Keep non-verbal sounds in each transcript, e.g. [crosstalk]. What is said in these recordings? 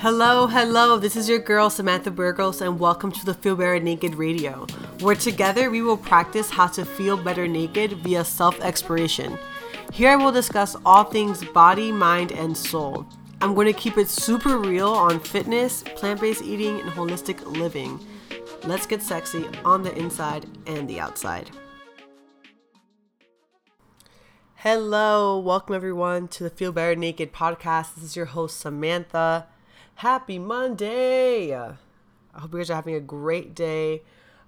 Hello, hello. This is your girl Samantha Burgos, and welcome to the Feel Better Naked Radio, where together we will practice how to feel better naked via self exploration. Here I will discuss all things body, mind, and soul. I'm going to keep it super real on fitness, plant based eating, and holistic living. Let's get sexy on the inside and the outside. Hello, welcome everyone to the Feel Better Naked podcast. This is your host Samantha. Happy Monday! I hope you guys are having a great day.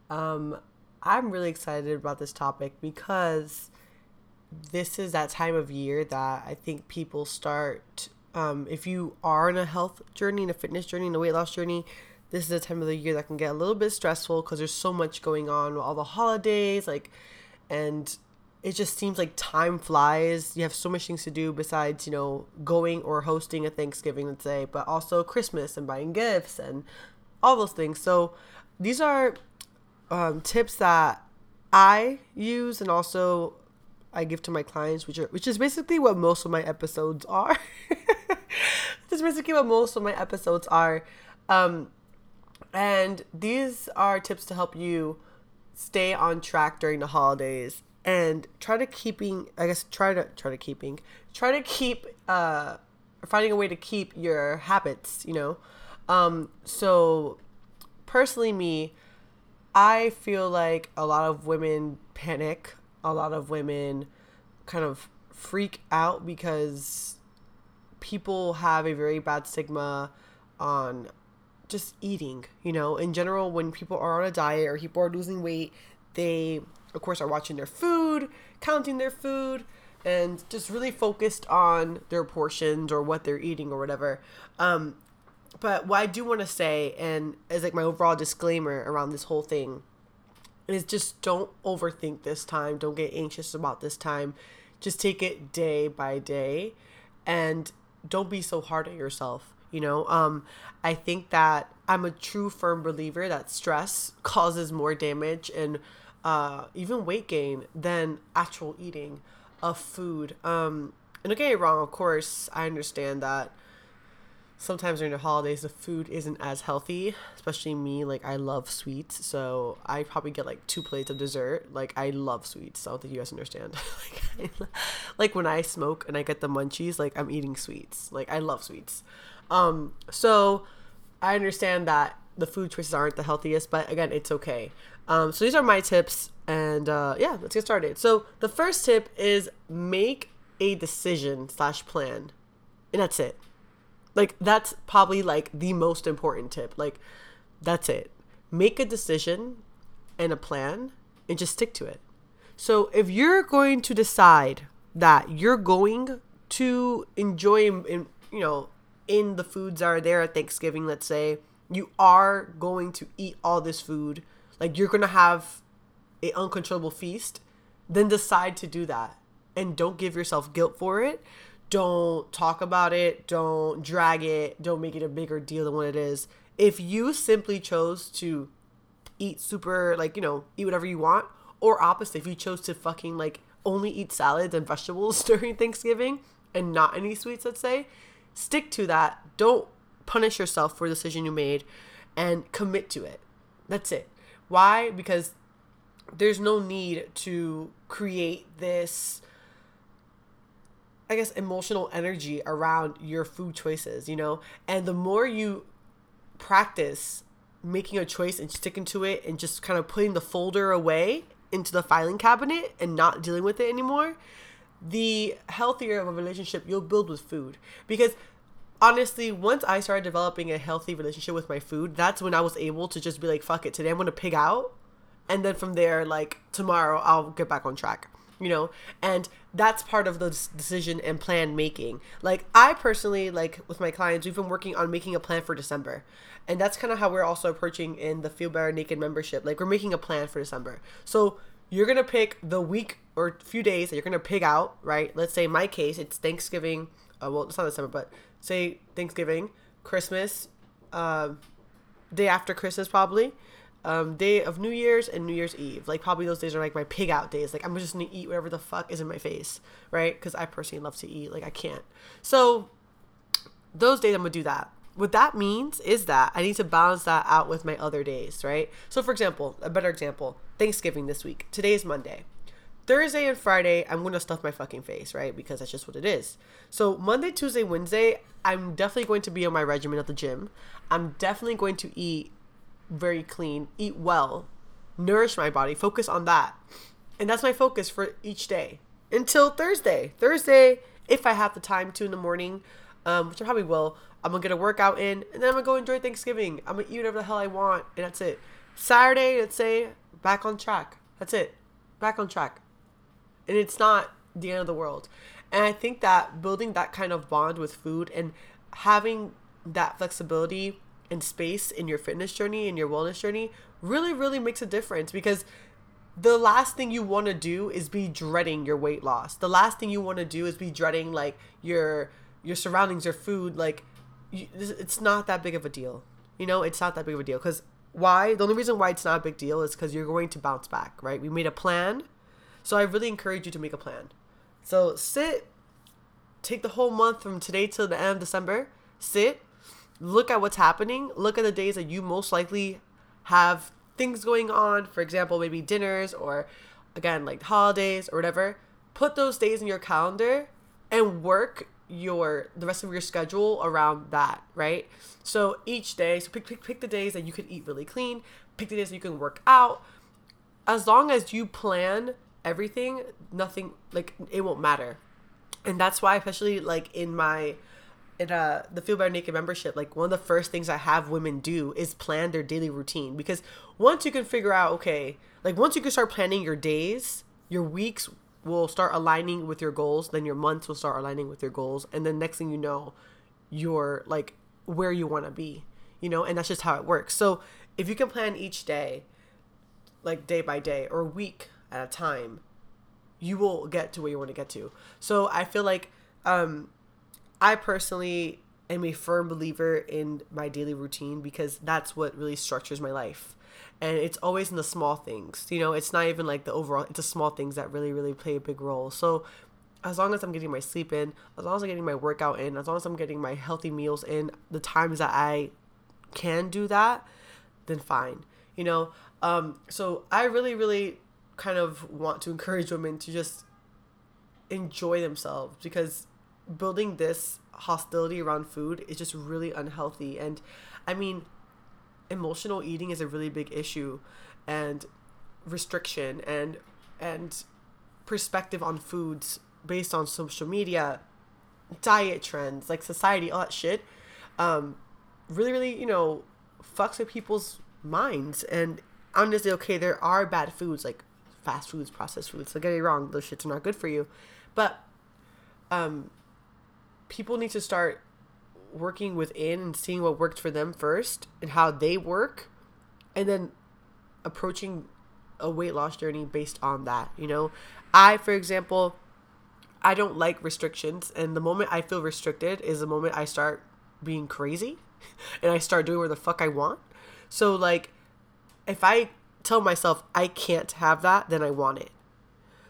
Um, I'm really excited about this topic because this is that time of year that I think people start. Um, if you are in a health journey, in a fitness journey, in a weight loss journey, this is a time of the year that can get a little bit stressful because there's so much going on, all the holidays, like, and it just seems like time flies. You have so much things to do besides, you know, going or hosting a Thanksgiving, let's say, but also Christmas and buying gifts and all those things. So these are um, tips that I use and also I give to my clients, which are which is basically what most of my episodes are. [laughs] this is basically what most of my episodes are. Um, and these are tips to help you stay on track during the holidays and try to keeping i guess try to try to keeping try to keep uh finding a way to keep your habits you know? Um so personally me i feel like a lot of women panic a lot of women kind of freak out because people have a very bad stigma on just eating you know? In general when people are on a diet or people are losing weight they of course, are watching their food, counting their food, and just really focused on their portions or what they're eating or whatever. Um, but what I do want to say, and as like my overall disclaimer around this whole thing, is just don't overthink this time. Don't get anxious about this time. Just take it day by day, and don't be so hard on yourself. You know, um, I think that I'm a true firm believer that stress [laughs] causes more damage and uh, even weight gain than actual eating of food. Um, and don't get me wrong, of course, I understand that sometimes during the holidays the food isn't as healthy, especially me. Like I love sweets, so I probably get like two plates of dessert. Like I love sweets. So I don't think you guys understand. [laughs] like, I, like when I smoke and I get the munchies, like I'm eating sweets. Like I love sweets. Um, so I understand that the food choices aren't the healthiest, but again, it's okay. Um, so these are my tips, and uh, yeah, let's get started. So the first tip is make a decision slash plan, and that's it. Like that's probably like the most important tip. Like that's it. Make a decision and a plan, and just stick to it. So if you're going to decide that you're going to enjoy, in, you know, in the foods that are there at Thanksgiving, let's say, you are going to eat all this food like you're gonna have an uncontrollable feast, then decide to do that. And don't give yourself guilt for it. Don't talk about it. Don't drag it. Don't make it a bigger deal than what it is. If you simply chose to eat super, like, you know, eat whatever you want, or opposite, if you chose to fucking, like, only eat salads and vegetables [laughs] during Thanksgiving and not any sweets, let's say, stick to that. Don't punish yourself for the decision you made and commit to it. That's it. Why? Because there's no need to create this I guess emotional energy around your food choices, you know? And the more you practice making a choice and sticking to it and just kind of putting the folder away into the filing cabinet and not dealing with it anymore, the healthier of a relationship you'll build with food. Because honestly, once I started developing a healthy relationship with my food, that's when I was able to just be like, fuck it, today I'm gonna pig out. And then from there, like tomorrow, I'll get back on track, you know? And that's part of the decision and plan making. Like, I personally, like with my clients, we've been working on making a plan for December. And that's kind of how we're also approaching in the Feel Better Naked membership. Like, we're making a plan for December. So, you're gonna pick the week or few days that you're gonna pig out, right? Let's say my case, it's Thanksgiving. Uh, well, it's not December, but say Thanksgiving, Christmas, uh, day after Christmas probably, um, day of New Year's and New Year's Eve. Like probably those days are like my pig out days. Like I'm just gonna eat whatever the fuck is in my face, right? Because I personally love to eat. Like I can't. So those days I'm gonna do that. what that means is that I need to balance that out with my other days, right? So, for example, a better example Thanksgiving this week. Today is Monday. Thursday and Friday, I'm to stuff my fucking face, right? Because that's just what it is. So, Monday, Tuesday, Wednesday, I'm definitely going to be on my regimen at the gym. I'm definitely going to eat very clean, eat well, nourish my body, focus on that. And that's my focus for each day until Thursday. Thursday, if I have the time to in the morning, um, which I probably will, I'm gonna get a workout in, and then I'm gonna go enjoy Thanksgiving. I'm gonna eat whatever the hell I want, and that's it. Saturday, let's say, back on track. That's it. Back on track. And it's not the end of the world. And I think that building that kind of bond with food and having that flexibility and space in your fitness journey and your wellness journey really, really makes a difference because the last thing you want to do is be dreading your weight loss. The last thing you want to do is be dreading like your your surroundings, your food. Like it's not that big of a deal. You know, it's not that big of a deal because why? The only reason why it's not a big deal is because you're going to bounce back, right? We made a plan, so I really encourage you to make a plan. So sit, take the whole month from today till the end of December. Sit, look at what's happening. Look at the days that you most likely have things going on. For example, maybe dinners or again like holidays or whatever. Put those days in your calendar and work your the rest of your schedule around that, right? So each day, so pick pick pick the days that you can eat really clean, pick the days that you can work out. As long as you plan everything, nothing like it won't matter. And that's why especially like in my in uh the Feel Better Naked membership, like one of the first things I have women do is plan their daily routine because once you can figure out okay, like once you can start planning your days, your weeks, will start aligning with your goals, then your months will start aligning with your goals, and then next thing you know, you're like where you want to be, you know, and that's just how it works. So if you can plan each day, like day by day or week at a time, you will get to where you want to get to. So I feel like um, I personally am a firm believer in my daily routine because that's what really structures my life. And it's always in the small things you know it's not even like the overall it's the small things that really really play a big role. So as long as i'm getting my sleep in as long as i'm getting my workout in as long as i'm getting my healthy meals in the times that i can do that then fine you know? Um so i really really kind of want to encourage women to just enjoy themselves because building this hostility around food is just really unhealthy. And i mean emotional eating is a really big issue and restriction and and perspective on foods based on social media diet trends like society all that shit um really really you know fucks with people's minds. And honestly okay there are bad foods like fast foods processed foods. Don't get me wrong those shits are not good for you. But um people need to start working within and seeing what worked for them first and how they work and then approaching a weight loss journey based on that you know? I for example i don't like restrictions and the moment i feel restricted is the moment i start being crazy [laughs] and i start doing where the fuck i want. So like if i tell myself i can't have that then i want it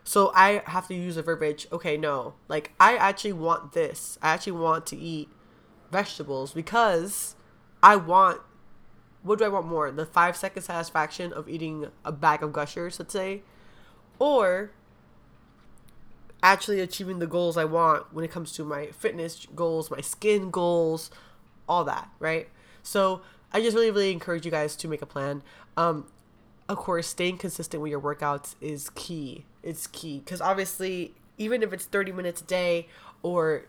so i have to use a verbiage okay no like i actually want this i actually want to eat vegetables because I want what do I want more? The five second satisfaction of eating a bag of gushers, let's say, or actually achieving the goals I want when it comes to my fitness goals, my skin goals, all that, right? So I just really, really encourage you guys to make a plan. Um, of course, staying consistent with your workouts is key. It's key because obviously, even if it's 30 minutes a day or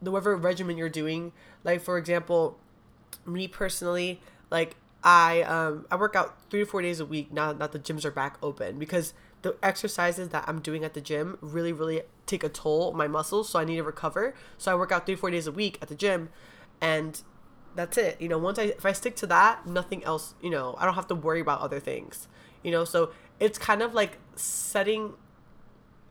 whatever regimen you're doing. Like for example, me personally, like I um I work out three to four days a week now that the gyms are back open because the exercises that I'm doing at the gym really really take a toll on my muscles, so I need to recover. So I work out three four days a week at the gym, and that's it. You know, once I if I stick to that, nothing else. You know, I don't have to worry about other things. You know, so it's kind of like setting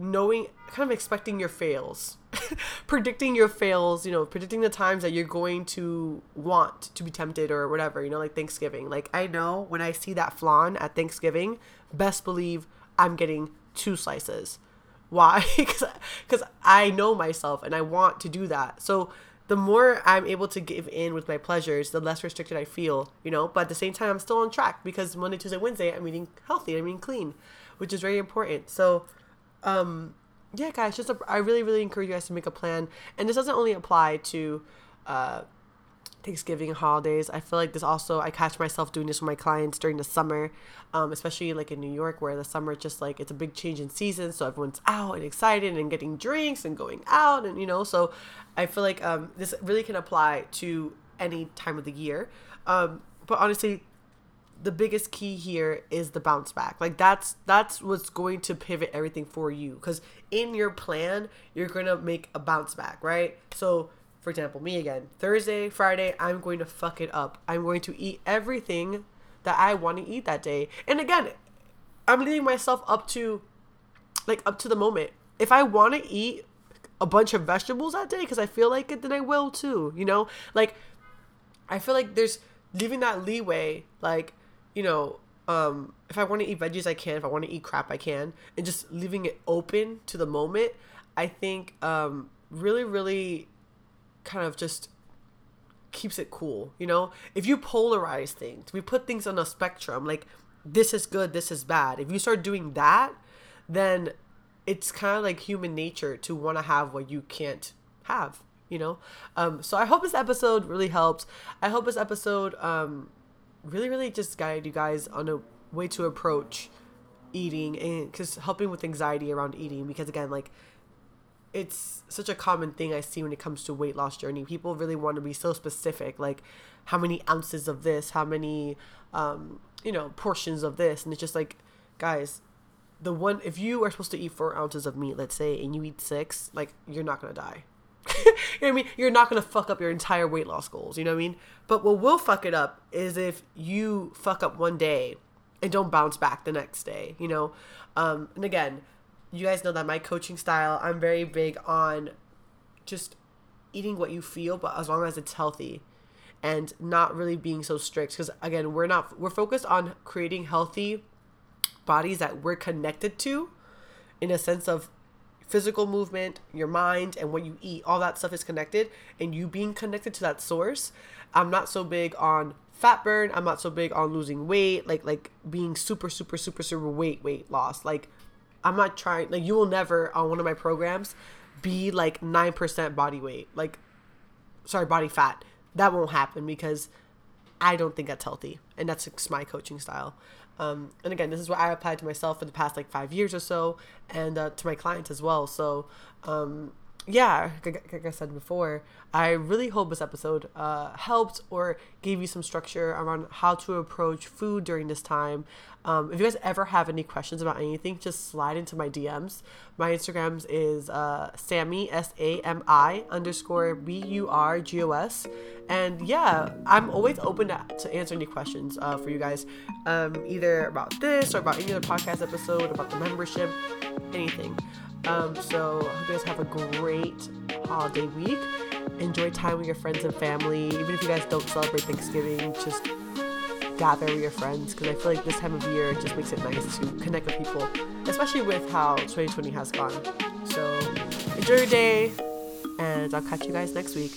knowing kind of expecting your fails [laughs] predicting your fails you know predicting the times that you're going to want to be tempted or whatever you know like thanksgiving like i know when i see that flan at thanksgiving best believe i'm getting two slices [laughs] why because i know myself and i want to do that so the more I'm able to give in with my pleasures, the less restricted I feel, you know. But at the same time, I'm still on track because Monday, Tuesday, Wednesday, I'm eating healthy, I'm eating clean, which is very important. So, um, yeah, guys, just a, I really, really encourage you guys to make a plan. And this doesn't only apply to uh, Thanksgiving holidays. I feel like this also I catch myself doing this with my clients during the summer, um, especially like in New York where the summer just like it's a big change in season, so everyone's out and excited and getting drinks and going out and you know. So I feel like um, this really can apply to any time of the year. Um, but honestly, the biggest key here is the bounce back. Like that's that's what's going to pivot everything for you because in your plan you're gonna make a bounce back, right? So for example, me again, Thursday, Friday, I'm going to fuck it up. I'm going to eat everything that I want to eat that day. And again, I'm leaving myself up to like up to the moment. If I want to eat a bunch of vegetables that day because I feel like it, then I will too, you know? Like I feel like there's leaving that leeway like, you know, um if I want to eat veggies I can, if I want to eat crap I can, and just leaving it open to the moment, I think um really really kind of just keeps it cool, you know? If you polarize things, we put things on a spectrum, like this is good, this is bad. If you start doing that, then it's kind of like human nature to want to have what you can't have, you know? Um, so I hope this episode really helps. I hope this episode um, really, really just guide you guys on a way to approach eating and because helping with anxiety around eating because again like it's such a common thing I see when it comes to weight loss journey. People really want to be so specific, like how many ounces of this, how many, um, you know, portions of this, and it's just like, guys, the one if you are supposed to eat four ounces of meat, let's say, and you eat six, like you're not gonna die. [laughs] you know what I mean? You're not gonna fuck up your entire weight loss goals. You know what I mean? But what will fuck it up is if you fuck up one day and don't bounce back the next day. You know, um, and again you guys know that my coaching style, I'm very big on just eating what you feel, but as long as it's healthy and not really being so strict. Because again, we're not, we're focused on creating healthy bodies that we're connected to in a sense of physical movement, your mind, and what you eat. All that stuff is connected, and you being connected to that source. I'm not so big on fat burn. I'm not so big on losing weight, like like being super super super super weight weight loss. Like I'm not trying like you will never on one of my programs be like 9% body weight. Like sorry, body fat. That won't happen because I don't think that's healthy. And that's my coaching style. Um, and again, this is what I applied to myself for the past like five years or so, and uh, to my clients as well. So, um, yeah, like I said before, I really hope this episode uh, helped or gave you some structure around how to approach food during this time. Um, if you guys ever have any questions about anything, just slide into my DMs. My Instagrams is uh, Sami S A M I underscore B U R G O S, and yeah, I'm always open to, to answer any questions uh, for you guys, um, either about this or about any other podcast episode, about the membership, anything. Um, so I hope you guys have a great holiday week. Enjoy time with your friends and family. Even if you guys don't celebrate Thanksgiving, just gather with your friends because I feel like this time of year just makes it nice to connect with people, especially with how 2020 has gone. So enjoy your day, and I'll catch you guys next week.